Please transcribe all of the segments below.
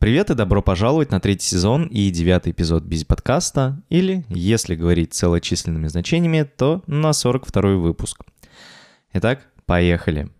Привет и добро пожаловать на третий сезон и девятый эпизод Бизи подкаста, или, если говорить целочисленными значениями, то на 42 выпуск. Итак, поехали.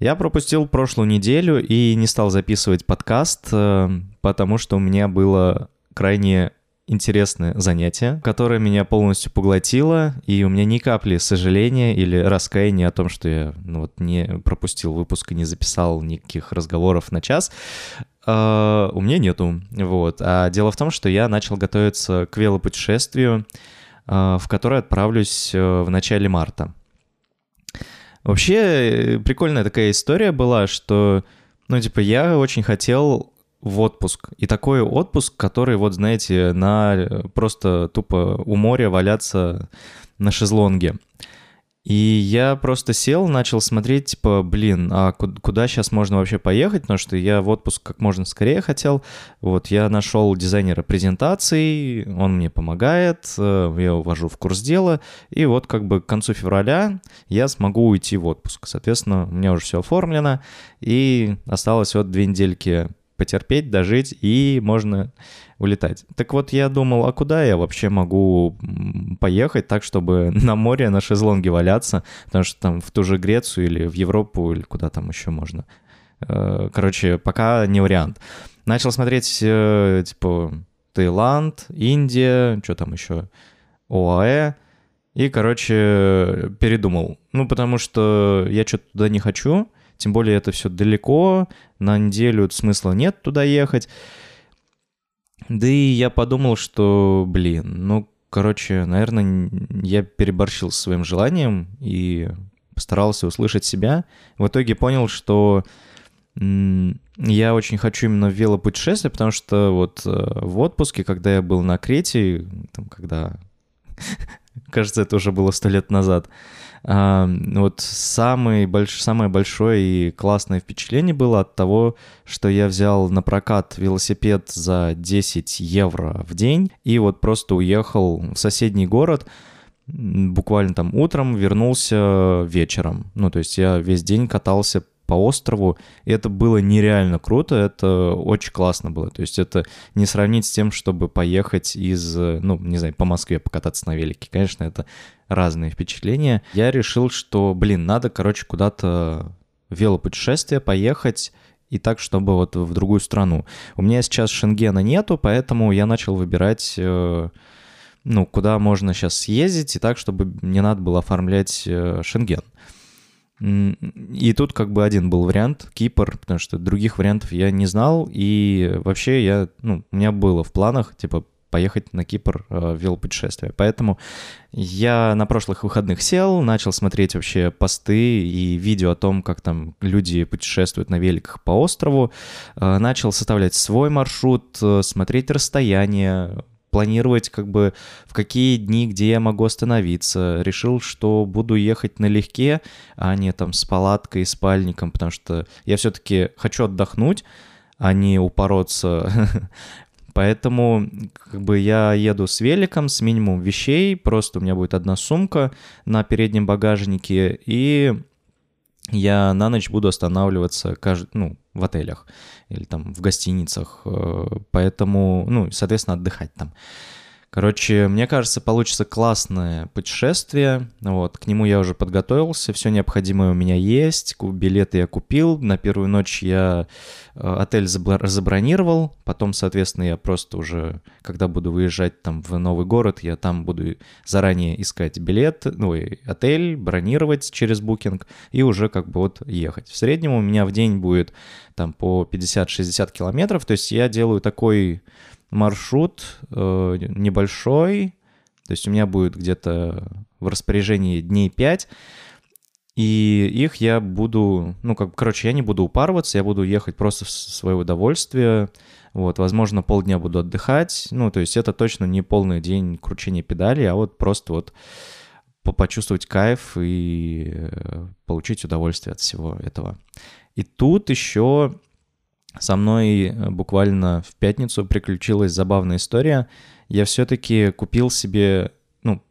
Я пропустил прошлую неделю и не стал записывать подкаст, э, потому что у меня было крайне интересное занятие, которое меня полностью поглотило, и у меня ни капли сожаления или раскаяния о том, что я ну, вот, не пропустил выпуск и не записал никаких разговоров на час. Uh, у меня нету, вот. А дело в том, что я начал готовиться к велопутешествию, uh, в которое отправлюсь uh, в начале марта. Вообще, э, прикольная такая история была, что, ну, типа, я очень хотел в отпуск. И такой отпуск, который, вот, знаете, на э, просто тупо у моря валяться на шезлонге. И я просто сел, начал смотреть, типа, блин, а куда сейчас можно вообще поехать, потому что я в отпуск как можно скорее хотел. Вот, я нашел дизайнера презентаций, он мне помогает, э, я увожу в курс дела, и вот как бы к концу февраля я смогу уйти в отпуск. Соответственно, у меня уже все оформлено, и осталось вот две недельки потерпеть, дожить, и можно улетать. Так вот, я думал, а куда я вообще могу поехать так, чтобы на море на шезлонге валяться, потому что там в ту же Грецию или в Европу, или куда там еще можно. Э, короче, пока не вариант. Начал смотреть, э, типа, Таиланд, Индия, что там еще, ОАЭ, и, короче, передумал. Ну, потому что я что-то туда не хочу, тем более это все далеко, на неделю смысла нет туда ехать. Да и я подумал, что, блин, ну, короче, наверное, я переборщил со своим желанием и постарался услышать себя. В итоге понял, что я очень хочу именно велопутешествие, потому что вот э, в отпуске, когда я был на Крете, там, когда, кажется, это уже было сто лет назад, вот самый больш... самое большое и классное впечатление было от того, что я взял на прокат велосипед за 10 евро в день и вот просто уехал в соседний город, буквально там утром вернулся вечером. Ну, то есть я весь день катался по острову, и это было нереально круто, это очень классно было. То есть это не сравнить с тем, чтобы поехать из, ну, не знаю, по Москве покататься на велике. Конечно, это разные впечатления. Я решил, что, блин, надо, короче, куда-то велопутешествие поехать, и так, чтобы вот в другую страну. У меня сейчас Шенгена нету, поэтому я начал выбирать, э, ну, куда можно сейчас съездить, и так, чтобы не надо было оформлять э, Шенген. И тут как бы один был вариант, Кипр, потому что других вариантов я не знал, и вообще я, ну, у меня было в планах, типа, поехать на Кипр э, в велопутешествие. Поэтому я на прошлых выходных сел, начал смотреть вообще посты и видео о том, как там люди путешествуют на великах по острову, э, начал составлять свой маршрут, э, смотреть расстояние, планировать как бы в какие дни, где я могу остановиться. Решил, что буду ехать налегке, а не там с палаткой спальником, потому что я все-таки хочу отдохнуть, а не упороться. Поэтому как бы я еду с великом, с минимум вещей, просто у меня будет одна сумка на переднем багажнике, и я на ночь буду останавливаться кажд... ну, в отелях или там в гостиницах, э, поэтому, ну, соответственно, отдыхать там. Короче, мне кажется, получится классное путешествие. Вот, к нему я уже подготовился, все необходимое у меня есть, билеты я купил. На первую ночь я э, отель забронировал, потом, соответственно, я просто уже, когда буду выезжать там в новый город, я там буду заранее искать билет, ну и отель, бронировать через букинг и уже как бы вот ехать. В среднем у меня в день будет там по 50-60 километров, то есть я делаю такой маршрут э, небольшой, то есть у меня будет где-то в распоряжении дней 5, и их я буду, ну, как, короче, я не буду упарываться, я буду ехать просто в свое удовольствие, вот, возможно, полдня буду отдыхать, ну, то есть это точно не полный день кручения педали, а вот просто вот почувствовать кайф и э, получить удовольствие от всего этого. И тут еще со мной э, буквально в пятницу приключилась забавная история. Я все-таки купил себе, ну,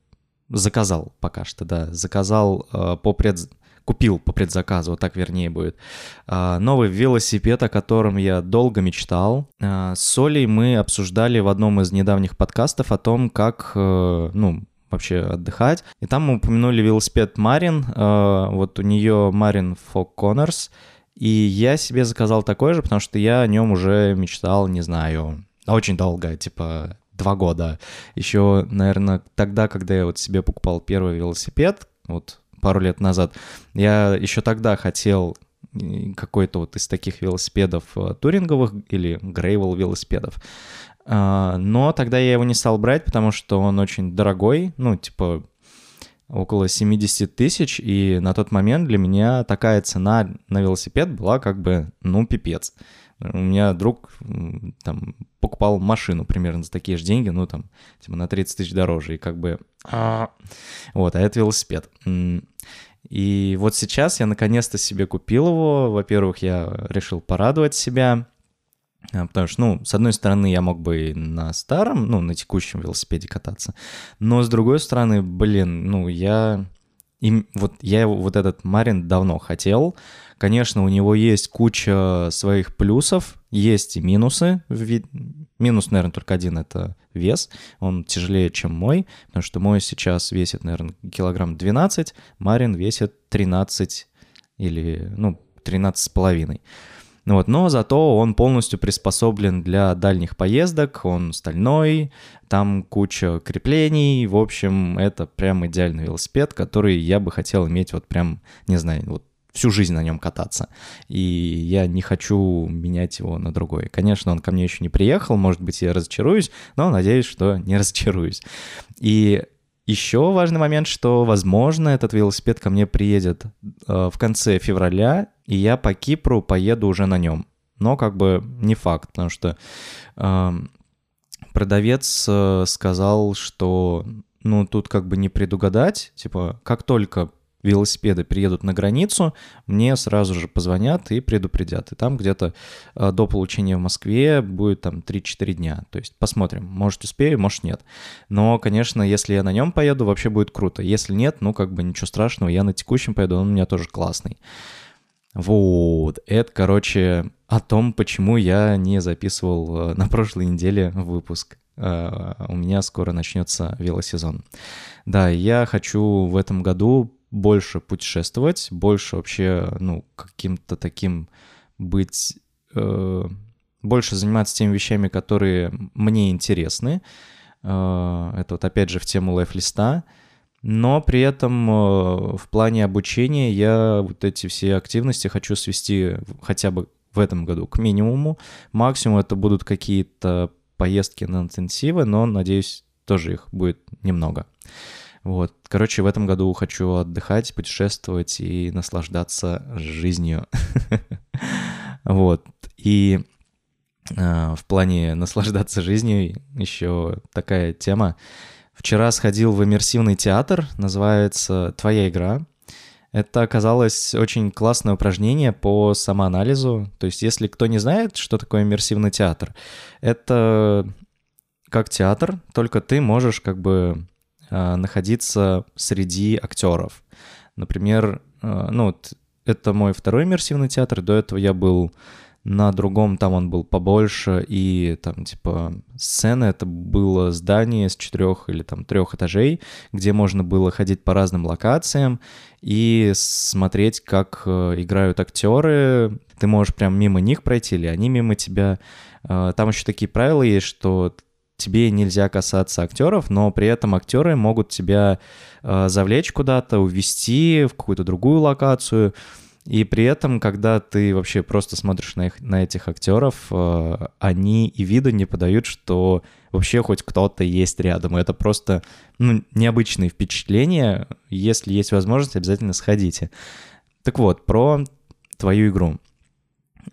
заказал пока что, да, заказал э, по пред купил по предзаказу, вот так вернее будет, а, новый велосипед, о котором я долго мечтал. А, с Олей мы обсуждали в одном из недавних подкастов о том, как, э, ну, вообще отдыхать. И там мы упомянули велосипед Марин, а, вот у нее Марин Фок Коннорс, и я себе заказал такой же, потому что я о нем уже мечтал, не знаю, очень долго, типа два года. Еще, наверное, тогда, когда я вот себе покупал первый велосипед, вот пару лет назад. Я еще тогда хотел какой-то вот из таких велосипедов э, туринговых или грейвел велосипедов. А, но тогда я его не стал брать, потому что он очень дорогой, ну, типа около 70 тысяч, и на тот момент для меня такая цена на велосипед была как бы, ну, пипец. У меня друг там покупал машину примерно за такие же деньги, ну, там, типа на 30 тысяч дороже, и как бы... А, вот, а это велосипед. И вот сейчас я наконец-то себе купил его. Во-первых, я решил порадовать себя, потому что, ну, с одной стороны, я мог бы на старом, ну, на текущем велосипеде кататься, но с другой стороны, блин, ну, я... И вот я вот этот Марин давно хотел, Конечно, у него есть куча своих плюсов, есть и минусы. Минус, наверное, только один — это вес. Он тяжелее, чем мой, потому что мой сейчас весит, наверное, килограмм 12, Марин весит 13 или, ну, 13 с половиной. Ну вот, но зато он полностью приспособлен для дальних поездок, он стальной, там куча креплений, в общем, это прям идеальный велосипед, который я бы хотел иметь вот прям, не знаю, вот всю жизнь на нем кататься. И я не хочу менять его на другой. Конечно, он ко мне еще не приехал, может быть, я разочаруюсь, но надеюсь, что не разочаруюсь. И еще важный момент, что, возможно, этот велосипед ко мне приедет э, в конце февраля, и я по Кипру поеду уже на нем. Но как бы не факт, потому что э, продавец сказал, что ну тут как бы не предугадать, типа как только велосипеды приедут на границу, мне сразу же позвонят и предупредят. И там где-то э, до получения в Москве будет там 3-4 дня. То есть посмотрим, может успею, может нет. Но, конечно, если я на нем поеду, вообще будет круто. Если нет, ну как бы ничего страшного, я на текущем поеду, он у меня тоже классный. Вот, это, короче, о том, почему я не записывал э, на прошлой неделе выпуск. Э, у меня скоро начнется велосезон. Да, я хочу в этом году больше путешествовать, больше вообще, ну, каким-то таким быть, э, больше заниматься теми вещами, которые мне интересны. Э, это вот опять же в тему лайфлиста. Но при этом э, в плане обучения я вот эти все активности хочу свести хотя бы в этом году к минимуму. Максимум это будут какие-то поездки на интенсивы, но, надеюсь, тоже их будет немного. Вот. Короче, в этом году хочу отдыхать, путешествовать и наслаждаться жизнью. Вот. И э, в плане наслаждаться жизнью еще такая тема. Вчера сходил в иммерсивный театр, называется «Твоя игра». Это оказалось очень классное упражнение по самоанализу. То есть, если кто не знает, что такое иммерсивный театр, это как театр, только ты можешь как бы Э, находиться среди актеров. Например, э, ну это мой второй иммерсивный театр, до этого я был на другом, там он был побольше, и там типа сцена, это было здание с четырех или там трех этажей, где можно было ходить по разным локациям и смотреть, как э, играют актеры. Ты можешь прям мимо них пройти, или они мимо тебя. Там еще такие правила есть, что тебе нельзя касаться актеров, но при этом актеры могут тебя э, завлечь куда-то, увести в какую-то другую локацию. И при этом, когда ты вообще просто смотришь на, их, на этих актеров, э, они и вида не подают, что вообще хоть кто-то есть рядом. Это просто ну, необычные впечатления. Если есть возможность, обязательно сходите. Так вот, про твою игру.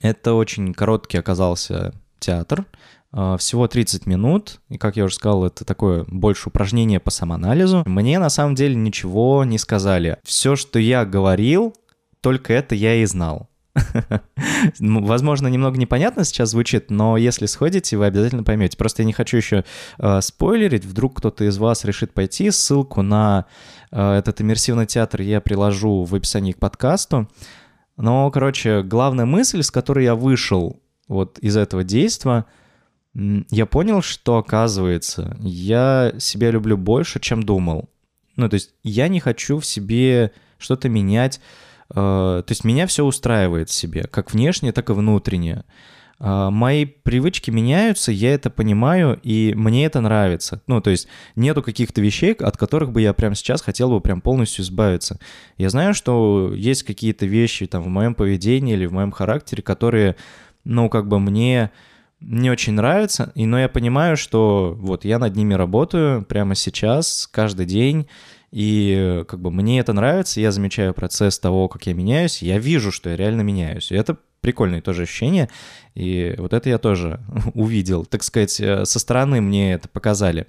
Это очень короткий оказался театр. А, всего 30 минут, и, как я уже сказал, это такое больше упражнение по самоанализу. Мне на самом деле ничего не сказали. Все, что я говорил, только это я и знал. Возможно, немного непонятно сейчас звучит, но если сходите, вы обязательно поймете. Просто я не хочу еще э, спойлерить. Вдруг кто-то из вас решит пойти. Ссылку на э, этот иммерсивный театр я приложу в описании к подкасту. Но, короче, главная мысль, с которой я вышел вот из этого действия, я понял, что, оказывается, я себя люблю больше, чем думал. Ну, то есть я не хочу в себе что-то менять. Э, то есть меня все устраивает в себе, как внешне, так и внутренне. А, мои привычки меняются, я это понимаю, и мне это нравится. Ну, то есть нету каких-то вещей, от которых бы я прямо сейчас хотел бы прям полностью избавиться. Я знаю, что есть какие-то вещи там в моем поведении или в моем характере, которые, ну, как бы мне не очень нравятся, и, но я понимаю, что вот я над ними работаю прямо сейчас, каждый день, и как бы мне это нравится, я замечаю процесс того, как я меняюсь, я вижу, что я реально меняюсь. И это прикольное тоже ощущение. И вот это я тоже увидел. Так сказать, э, со стороны мне это показали.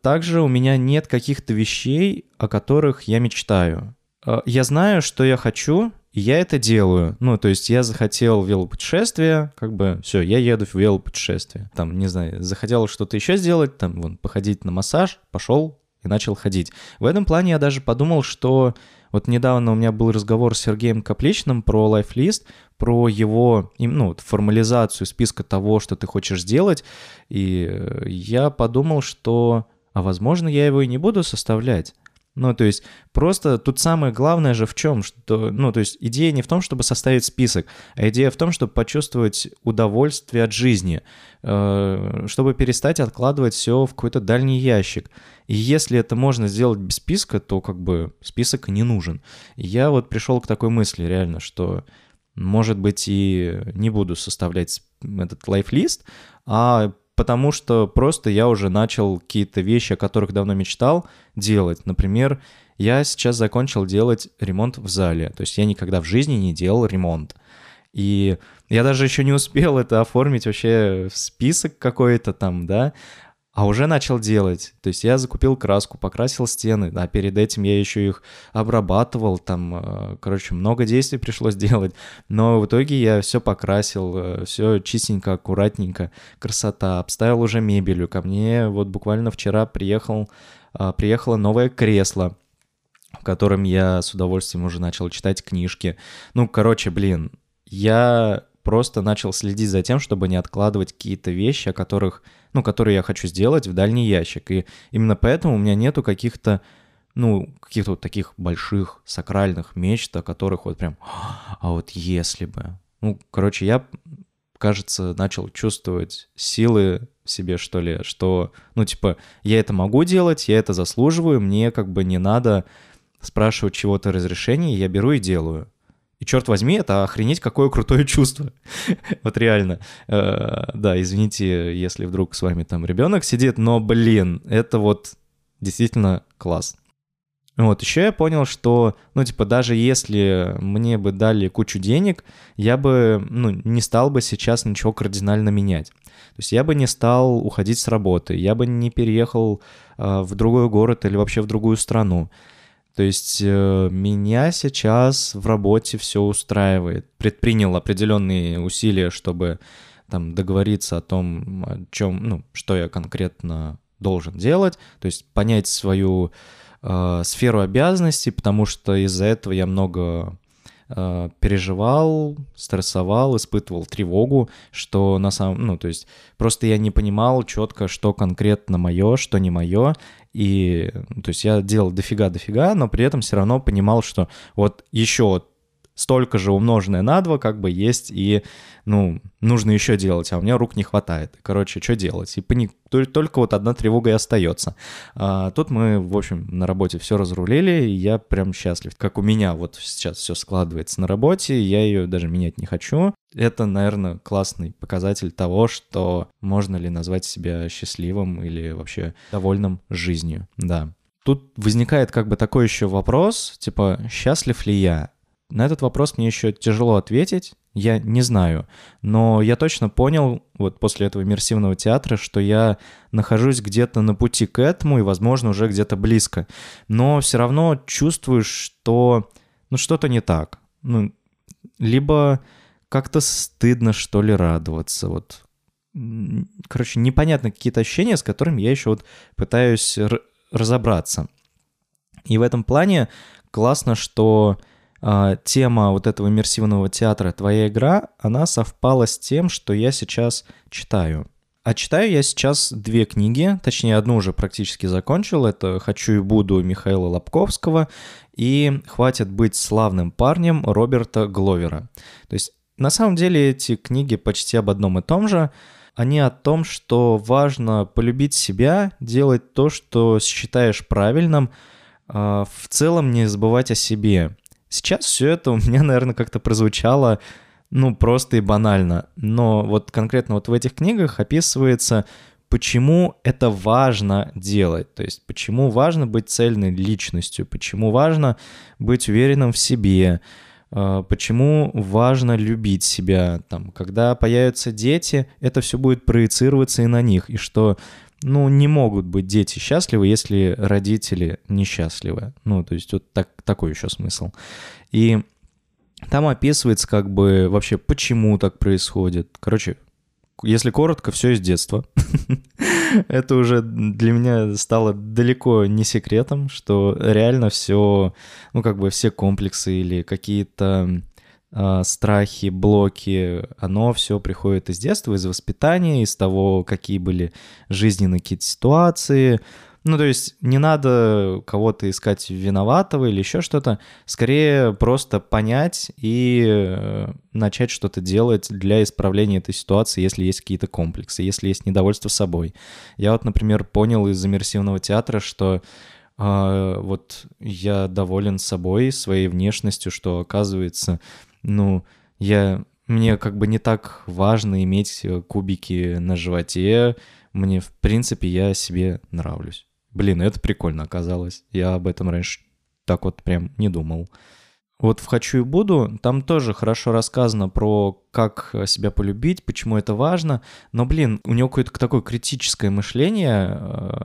Также у меня нет каких-то вещей, о которых я мечтаю. Э, я знаю, что я хочу, и я это делаю. Ну, то есть я захотел велопутешествие, как бы все, я еду в велопутешествие. Там, не знаю, захотел что-то еще сделать, там, вон, походить на массаж, пошел и начал ходить. В этом плане я даже подумал, что вот недавно у меня был разговор с Сергеем Капличным про лайфлист, про его ну, формализацию списка того, что ты хочешь сделать. И э, я подумал, что, а возможно, я его и не буду составлять. Ну, то есть просто тут самое главное же в чем, что, ну, то есть идея не в том, чтобы составить список, а идея в том, чтобы почувствовать удовольствие от жизни, э, чтобы перестать откладывать все в какой-то дальний ящик. И если это можно сделать без списка, то как бы список не нужен. Я вот пришел к такой мысли реально, что может быть и не буду составлять этот лайфлист, а потому что просто я уже начал какие-то вещи, о которых давно мечтал, делать. Например, я сейчас закончил делать ремонт в зале. То есть я никогда в жизни не делал ремонт. И я даже еще не успел это оформить вообще в список какой-то там, да, а уже начал делать. То есть я закупил краску, покрасил стены, а перед этим я еще их обрабатывал, там, э, короче, много действий пришлось делать, но в итоге я все покрасил, э, все чистенько, аккуратненько, красота, обставил уже мебелью. Ко мне вот буквально вчера приехал, э, приехало новое кресло, в котором я с удовольствием уже начал читать книжки. Ну, короче, блин, я просто начал следить за тем, чтобы не откладывать какие-то вещи, о которых, ну, которые я хочу сделать в дальний ящик. И именно поэтому у меня нету каких-то, ну, каких-то вот таких больших сакральных мечт, о которых вот прям, а вот если бы. Ну, короче, я, кажется, начал чувствовать силы в себе, что ли, что, ну, типа, я это могу делать, я это заслуживаю, мне как бы не надо спрашивать чего-то разрешения, я беру и делаю. И черт возьми, это охренеть какое крутое чувство. вот реально. Э, да, извините, если вдруг с вами там ребенок сидит, но, блин, это вот действительно класс. Вот, еще я понял, что, ну, типа, даже если мне бы дали кучу денег, я бы, ну, не стал бы сейчас ничего кардинально менять. То есть я бы не стал уходить с работы, я бы не переехал э, в другой город или вообще в другую страну. То есть э, меня сейчас в работе все устраивает. Предпринял определенные усилия, чтобы там договориться о том, о чем, ну, что я конкретно должен делать, то есть понять свою э, сферу обязанностей, потому что из-за этого я много э, переживал, стрессовал, испытывал тревогу, что на самом, ну, то есть просто я не понимал четко, что конкретно мое, что не мое, и, то есть я делал дофига-дофига, но при этом все равно понимал, что вот еще столько же умноженное на 2 как бы есть и, ну, нужно еще делать, а у меня рук не хватает. Короче, что делать? И пони... только вот одна тревога и остается. А тут мы, в общем, на работе все разрулили, и я прям счастлив. Как у меня вот сейчас все складывается на работе, я ее даже менять не хочу. Это, наверное, классный показатель того, что можно ли назвать себя счастливым или вообще довольным жизнью, да. Тут возникает как бы такой еще вопрос, типа, счастлив ли я? На этот вопрос мне еще тяжело ответить, я не знаю, но я точно понял вот после этого иммерсивного театра, что я нахожусь где-то на пути к этому и, возможно, уже где-то близко, но все равно чувствую, что ну что-то не так. Ну, либо как-то стыдно, что ли, радоваться. Вот короче, непонятно какие-то ощущения, с которыми я еще вот пытаюсь разобраться. И в этом плане классно, что тема вот этого иммерсивного театра «Твоя игра», она совпала с тем, что я сейчас читаю. А читаю я сейчас две книги, точнее, одну уже практически закончил. Это «Хочу и буду» Михаила Лобковского и «Хватит быть славным парнем» Роберта Гловера. То есть, на самом деле, эти книги почти об одном и том же. Они о том, что важно полюбить себя, делать то, что считаешь правильным, а, в целом не забывать о себе. Сейчас все это у меня, наверное, как-то прозвучало, ну, просто и банально. Но вот конкретно вот в этих книгах описывается, почему это важно делать. То есть, почему важно быть цельной личностью, почему важно быть уверенным в себе, а, почему важно любить себя. Там, когда появятся дети, это все будет проецироваться и на них. И что, ну, не могут быть дети счастливы, если родители несчастливы. Ну, то есть вот так, такой еще смысл. И там описывается как бы вообще, почему так происходит. Короче, если коротко, все из детства. Это уже для меня стало далеко не секретом, что реально все, ну как бы все комплексы или какие-то страхи, блоки, оно все приходит из детства, из воспитания, из того, какие были жизненные какие-то ситуации, ну, то есть не надо кого-то искать виноватого или еще что-то. Скорее просто понять и э, начать что-то делать для исправления этой ситуации, если есть какие-то комплексы, если есть недовольство собой. Я вот, например, понял из иммерсивного театра, что э, вот я доволен собой, своей внешностью, что оказывается, ну, я мне как бы не так важно иметь кубики на животе. Мне, в принципе, я себе нравлюсь. Блин, это прикольно оказалось. Я об этом раньше так вот прям не думал. Вот в «Хочу и буду» там тоже хорошо рассказано про как себя полюбить, почему это важно. Но, блин, у него какое-то такое критическое мышление, э,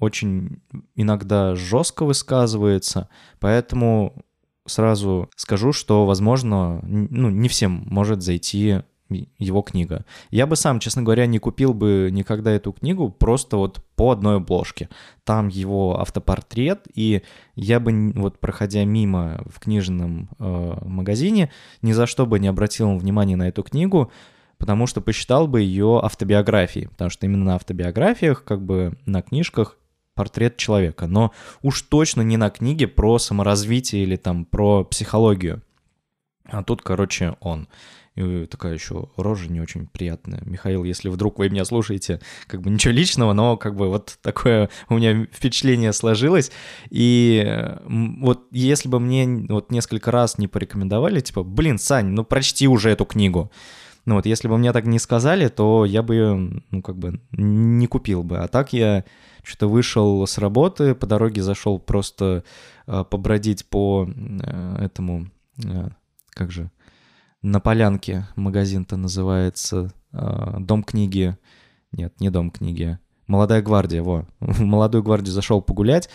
очень иногда жестко высказывается, поэтому сразу скажу, что, возможно, ну, не всем может зайти его книга. Я бы сам, честно говоря, не купил бы никогда эту книгу просто вот по одной обложке. Там его автопортрет, и я бы, вот проходя мимо в книжном э, магазине, ни за что бы не обратил внимания на эту книгу, потому что посчитал бы ее автобиографией, потому что именно на автобиографиях, как бы на книжках портрет человека, но уж точно не на книге про саморазвитие или там про психологию. А тут, короче, он. И такая еще рожа не очень приятная. Михаил, если вдруг вы меня слушаете, как бы ничего личного, но как бы вот такое у меня впечатление сложилось. И вот если бы мне вот несколько раз не порекомендовали, типа, блин, Сань, ну прочти уже эту книгу. Ну вот, если бы мне так не сказали, то я бы, ну, как бы не купил бы. А так я что-то вышел с работы, по дороге зашел просто э, побродить по э, этому, э, как же, на Полянке магазин-то называется э, Дом книги. Нет, не Дом книги. Молодая гвардия, во. В молодую гвардию зашел погулять,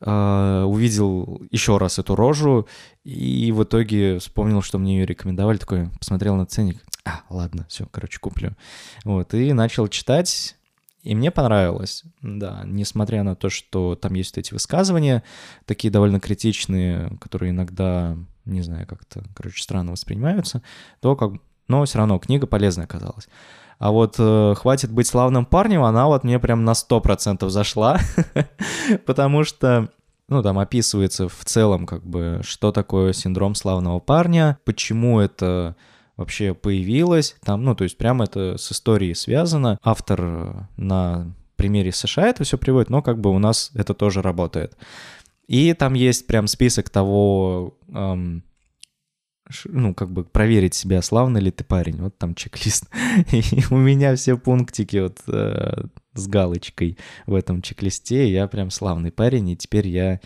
э, увидел еще раз эту рожу и в итоге вспомнил, что мне ее рекомендовали, такой посмотрел на ценник, а, ладно, все, короче, куплю. Вот, и начал читать, и мне понравилось, да, несмотря на то, что там есть эти высказывания, такие довольно критичные, которые иногда не знаю, как-то, короче, странно воспринимаются, то как... Но все равно книга полезная оказалась. А вот э, «Хватит быть славным парнем», она вот мне прям на 100% зашла, потому что, ну, там описывается в целом, как бы, что такое синдром славного парня, почему это вообще появилось, там, ну, то есть прямо это с историей связано. Автор э, на примере США это все приводит, но как бы у нас это тоже работает. И там есть прям список того, эм, ну, как бы проверить себя, славный ли ты парень. Вот там чек-лист. И у меня все пунктики вот э, с галочкой в этом чек-листе. Я прям славный парень, и теперь я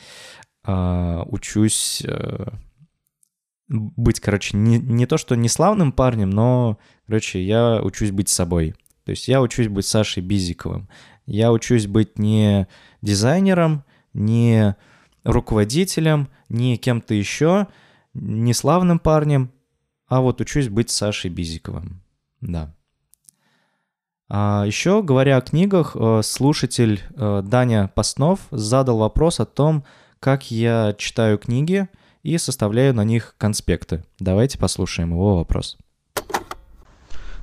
э, учусь э, быть, короче, не, не то, что не славным парнем, но, короче, я учусь быть собой. То есть я учусь быть Сашей Бизиковым. Я учусь быть не дизайнером, не руководителем, не кем-то еще, не славным парнем, а вот учусь быть Сашей Бизиковым. Да. А еще, говоря о книгах, э, слушатель э, Даня Паснов задал вопрос о том, как я читаю книги и составляю на них конспекты. Давайте послушаем его вопрос.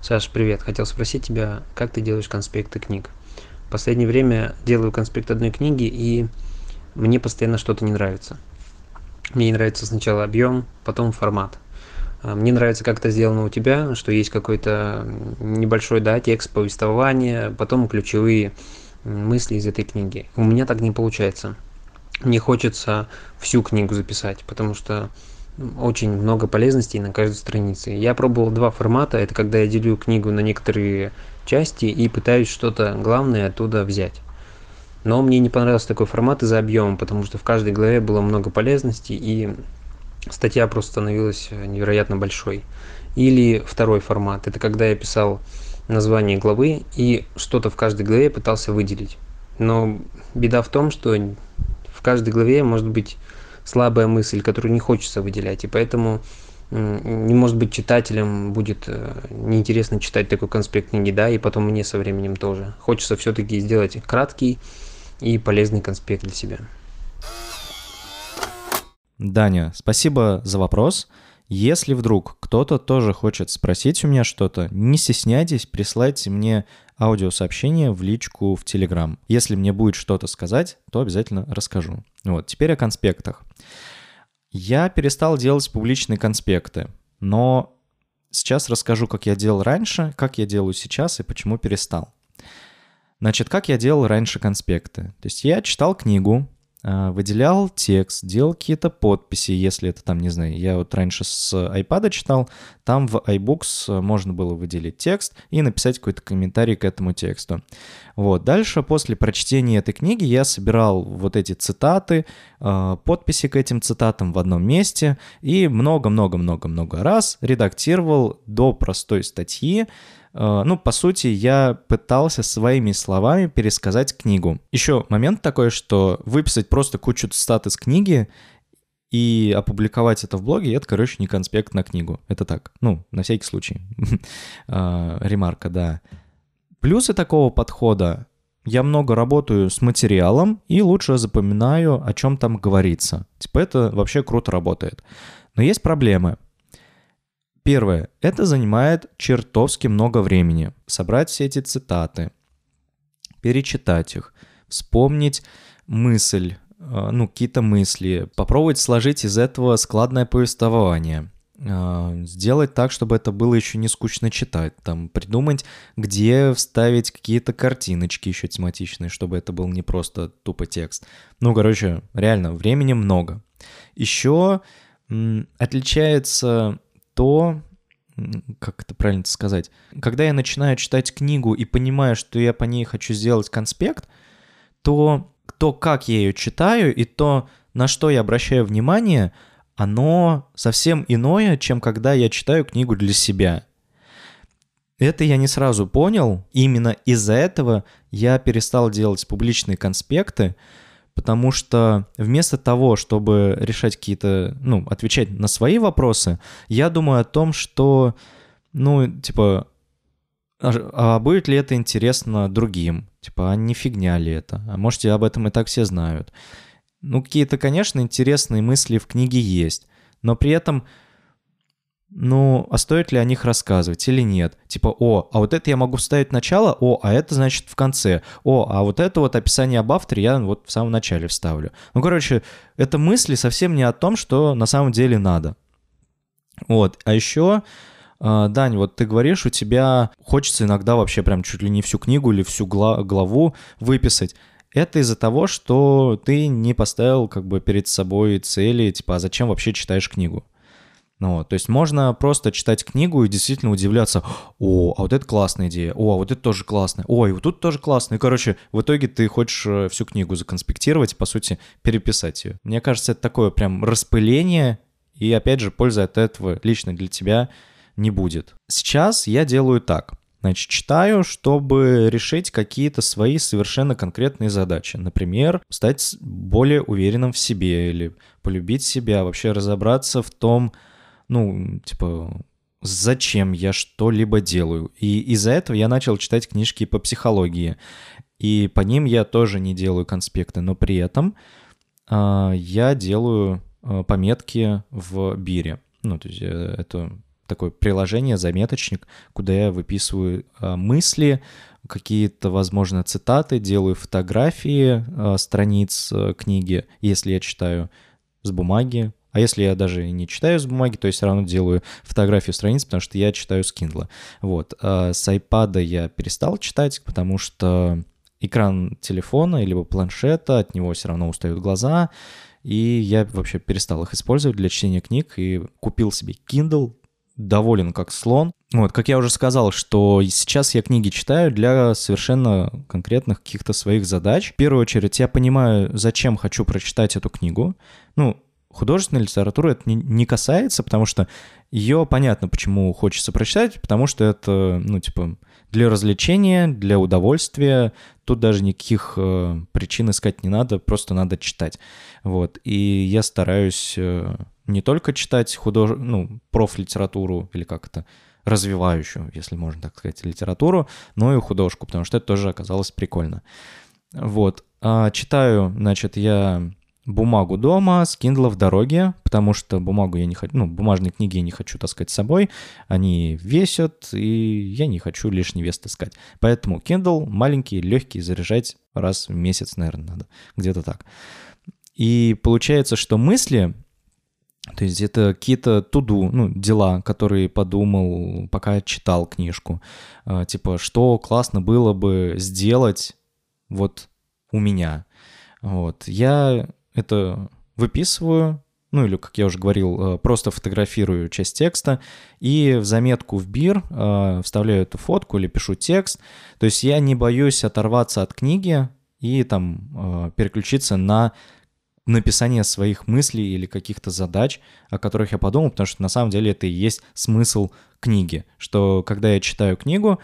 Саш, привет. Хотел спросить тебя, как ты делаешь конспекты книг? В последнее время делаю конспект одной книги, и мне постоянно что-то не нравится. Мне не нравится сначала объем, потом формат. А, мне нравится, как это сделано у тебя, что есть какой-то небольшой да, текст повествования, потом ключевые мысли из этой книги. У меня так не получается. Мне хочется всю книгу записать, потому что очень много полезностей на каждой странице. Я пробовал два формата. Это когда я делю книгу на некоторые части и пытаюсь что-то главное оттуда взять. Но мне не понравился такой формат из-за объема, потому что в каждой главе было много полезностей и статья просто становилась э, невероятно большой. Или второй формат, это когда я писал название главы и что-то в каждой главе пытался выделить. Но беда в том, что в каждой главе может быть слабая мысль, которую не хочется выделять, и поэтому не может быть читателям будет э, неинтересно читать такой конспект книги, да, и потом мне со временем тоже. Хочется все-таки сделать краткий и полезный конспект для себя. Даня, спасибо за вопрос. Если вдруг кто-то тоже хочет спросить у меня что-то, не стесняйтесь, присылайте мне аудиосообщение в личку в Телеграм. Если мне будет что-то сказать, то обязательно расскажу. Вот, теперь о конспектах. Я перестал делать публичные конспекты, но сейчас расскажу, как я делал раньше, как я делаю сейчас и почему перестал. Значит, как я делал раньше конспекты? То есть я читал книгу, а, выделял текст, делал какие-то подписи, если это там, не знаю, я вот раньше с iPad читал, там в iBooks можно было выделить текст и написать какой-то комментарий к этому тексту. Вот, дальше после прочтения этой книги я собирал вот эти цитаты, а, подписи к этим цитатам в одном месте и много-много-много-много раз редактировал до простой статьи, Э, ну, по сути, я пытался своими словами пересказать книгу. Еще момент такой, что выписать просто кучу цитат из книги и опубликовать это в блоге, это, короче, не конспект на книгу. Это так, ну, на всякий случай. Э, ремарка, да. Плюсы такого подхода я много работаю с материалом и лучше запоминаю, о чем там говорится. Типа это вообще круто работает. Но есть проблемы. Первое. Это занимает чертовски много времени. Собрать все эти цитаты, перечитать их, вспомнить мысль, э, ну, какие-то мысли, попробовать сложить из этого складное повествование, э, сделать так, чтобы это было еще не скучно читать, там, придумать, где вставить какие-то картиночки еще тематичные, чтобы это был не просто тупо текст. Ну, короче, реально, времени много. Еще отличается то, как это правильно сказать, когда я начинаю читать книгу и понимаю, что я по ней хочу сделать конспект, то то, как я ее читаю, и то, на что я обращаю внимание, оно совсем иное, чем когда я читаю книгу для себя. Это я не сразу понял. Именно из-за этого я перестал делать публичные конспекты, потому что вместо того, чтобы решать какие-то, ну, отвечать на свои вопросы, я думаю о том, что, ну, типа, а, а будет ли это интересно другим? Типа, а не фигня ли это? А может, об этом и так все знают? Ну, какие-то, конечно, интересные мысли в книге есть, но при этом ну, а стоит ли о них рассказывать или нет? Типа, о, а вот это я могу вставить начало, о, а это значит в конце, о, а вот это вот описание об авторе я вот в самом начале вставлю. Ну, короче, это мысли совсем не о том, что на самом деле надо. Вот, а еще... А, Дань, вот ты говоришь, у тебя хочется иногда вообще прям чуть ли не всю книгу или всю главу выписать. Это из-за того, что ты не поставил как бы перед собой цели, типа, а зачем вообще читаешь книгу? Ну, вот, то есть можно просто читать книгу и действительно удивляться, о, а вот это классная идея, о, а вот это тоже классная, ой, вот тут тоже классно. И, короче, в итоге ты хочешь э, всю книгу законспектировать, по сути, переписать ее. Мне кажется, это такое прям распыление, и, опять же, пользы от этого лично для тебя не будет. Сейчас я делаю так. Значит, читаю, чтобы решить какие-то свои совершенно конкретные задачи. Например, стать более уверенным в себе или полюбить себя, вообще разобраться в том, ну, типа, зачем я что-либо делаю. И из-за этого я начал читать книжки по психологии. И по ним я тоже не делаю конспекты, но при этом э, я делаю э, пометки в бире. Ну, то есть э, это такое приложение, заметочник, куда я выписываю э, мысли, какие-то, возможно, цитаты, делаю фотографии э, страниц э, книги, если я читаю с бумаги. А если я даже не читаю с бумаги, то я все равно делаю фотографию страниц, потому что я читаю с Kindle. Вот. А с iPad я перестал читать, потому что экран телефона или планшета, от него все равно устают глаза, и я вообще перестал их использовать для чтения книг и купил себе Kindle, доволен как слон. Вот, как я уже сказал, что сейчас я книги читаю для совершенно конкретных каких-то своих задач. В первую очередь я понимаю, зачем хочу прочитать эту книгу. Ну, художественной литературы это не касается, потому что ее понятно, почему хочется прочитать, потому что это, ну, типа, для развлечения, для удовольствия. Тут даже никаких э, причин искать не надо, просто надо читать. Вот. И я стараюсь э, не только читать худож... ну, профлитературу или как это, развивающую, если можно так сказать, литературу, но и художку, потому что это тоже оказалось прикольно. Вот. А читаю, значит, я бумагу дома, с Kindle в дороге, потому что бумагу я не хочу, ну, бумажные книги я не хочу таскать с собой, они весят, и я не хочу лишний вес таскать. Поэтому Kindle маленький, легкий, заряжать раз в месяц, наверное, надо, где-то так. И получается, что мысли, то есть это какие-то туду, ну, дела, которые подумал, пока читал книжку. А, типа, что классно было бы сделать вот у меня. Вот. Я это выписываю, ну или, как я уже говорил, э, просто фотографирую часть текста и в заметку в бир э, вставляю эту фотку или пишу текст. То есть я не боюсь оторваться от книги и там э, переключиться на написание своих мыслей или каких-то задач, о которых я подумал, потому что на самом деле это и есть смысл книги, что когда я читаю книгу,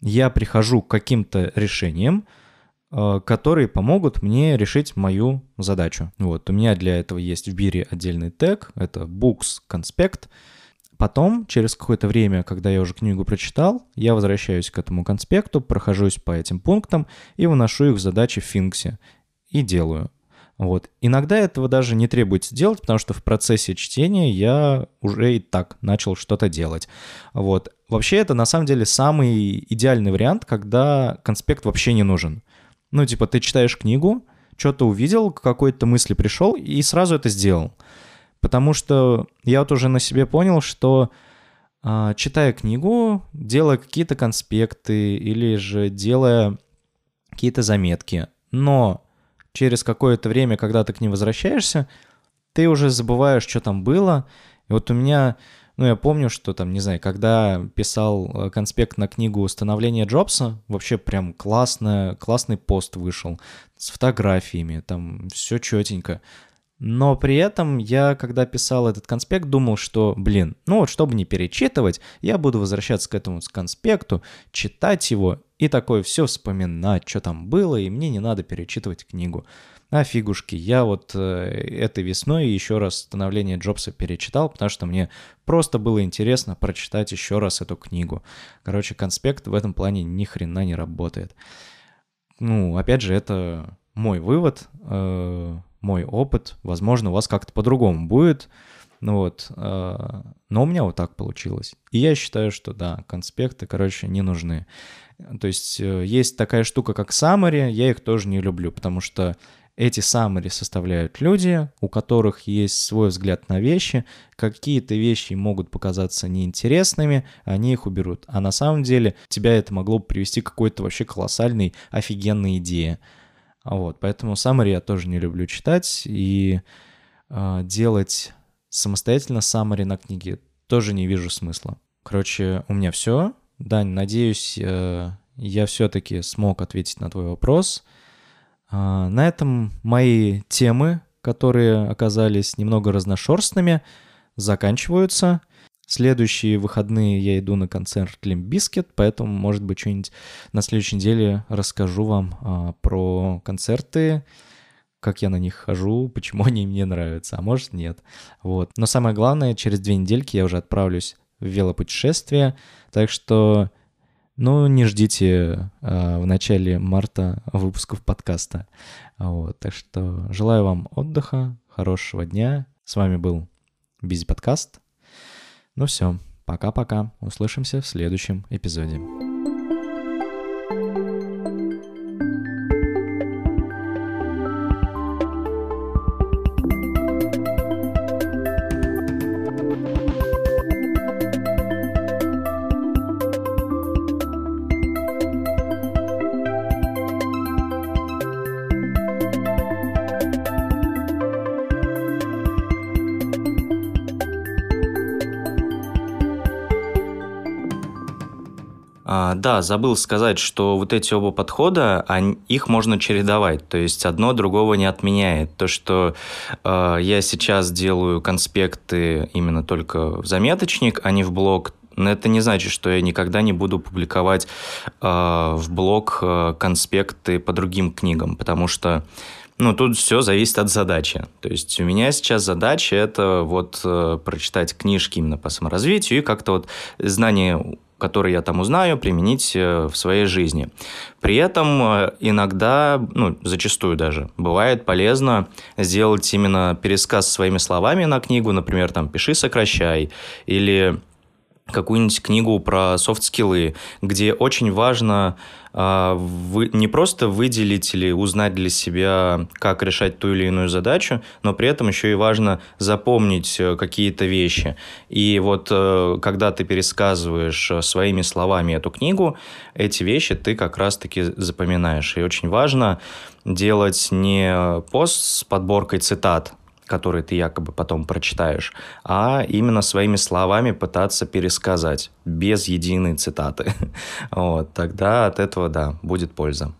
я прихожу к каким-то решениям, которые помогут мне решить мою задачу. Вот, у меня для этого есть в бире отдельный тег, это books conspect. Потом, через какое-то время, когда я уже книгу прочитал, я возвращаюсь к этому конспекту, прохожусь по этим пунктам и выношу их в задачи в Финксе и делаю. Вот. Иногда этого даже не требуется делать, потому что в процессе чтения я уже и так начал что-то делать. Вот. Вообще это на самом деле самый идеальный вариант, когда конспект вообще не нужен. Ну, типа, ты читаешь книгу, что-то увидел, к какой-то мысли пришел и сразу это сделал. Потому что я вот уже на себе понял, что э, читая книгу, делая какие-то конспекты или же делая какие-то заметки, но через какое-то время, когда ты к ним возвращаешься, ты уже забываешь, что там было. И вот у меня ну, я помню, что там, не знаю, когда писал э, конспект на книгу «Становление Джобса», вообще прям классно, классный пост вышел с фотографиями, там все четенько. Но при этом я, когда писал этот конспект, думал, что, блин, ну вот чтобы не перечитывать, я буду возвращаться к этому конспекту, читать его и такое все вспоминать, что там было, и мне не надо перечитывать книгу. А фигушки, я вот э, этой весной еще раз становление Джобса перечитал, потому что мне просто было интересно прочитать еще раз эту книгу. Короче, конспект в этом плане ни хрена не работает. Ну, опять же, это мой вывод, э, мой опыт. Возможно, у вас как-то по-другому будет. Ну вот, э, но у меня вот так получилось. И я считаю, что да, конспекты, короче, не нужны. То есть есть такая штука, как summary, я их тоже не люблю, потому что эти summary составляют люди, у которых есть свой взгляд на вещи, какие-то вещи могут показаться неинтересными, они их уберут. А на самом деле тебя это могло бы привести к какой-то вообще колоссальной, офигенной идее. Вот, поэтому summary я тоже не люблю читать, и э, делать самостоятельно summary на книге тоже не вижу смысла. Короче, у меня все. Дань, надеюсь, э, я все-таки смог ответить на твой вопрос. А, на этом мои темы, которые оказались немного разношерстными, заканчиваются. Следующие выходные я иду на концерт Bizkit, поэтому, может быть, что-нибудь на следующей неделе расскажу вам а, про концерты, как я на них хожу, почему они мне нравятся, а может нет. Вот. Но самое главное, через две недельки я уже отправлюсь в велопутешествие. Так что, ну, не ждите э, в начале марта выпусков подкаста. Вот, так что желаю вам отдыха, хорошего дня. С вами был Бизи подкаст. Ну все, пока-пока. Услышимся в следующем эпизоде. Да, забыл сказать, что вот эти оба подхода, они, их можно чередовать, то есть одно другого не отменяет. То, что э, я сейчас делаю конспекты именно только в заметочник, а не в блог, но это не значит, что я никогда не буду публиковать э, в блог э, конспекты по другим книгам, потому что ну, тут все зависит от задачи. То есть у меня сейчас задача это вот э, прочитать книжки именно по саморазвитию и как-то вот знания которые я там узнаю, применить э, в своей жизни. При этом э, иногда, ну, зачастую даже, бывает полезно сделать именно пересказ своими словами на книгу, например, там «пиши, сокращай», или какую-нибудь книгу про софт-скиллы, где очень важно вы, не просто выделить или узнать для себя, как решать ту или иную задачу, но при этом еще и важно запомнить э, какие-то вещи. И вот э, когда ты пересказываешь э, своими словами эту книгу, эти вещи ты как раз-таки запоминаешь. И очень важно делать не пост с подборкой цитат, который ты якобы потом прочитаешь, а именно своими словами пытаться пересказать без единой цитаты. Вот, тогда от этого, да, будет польза.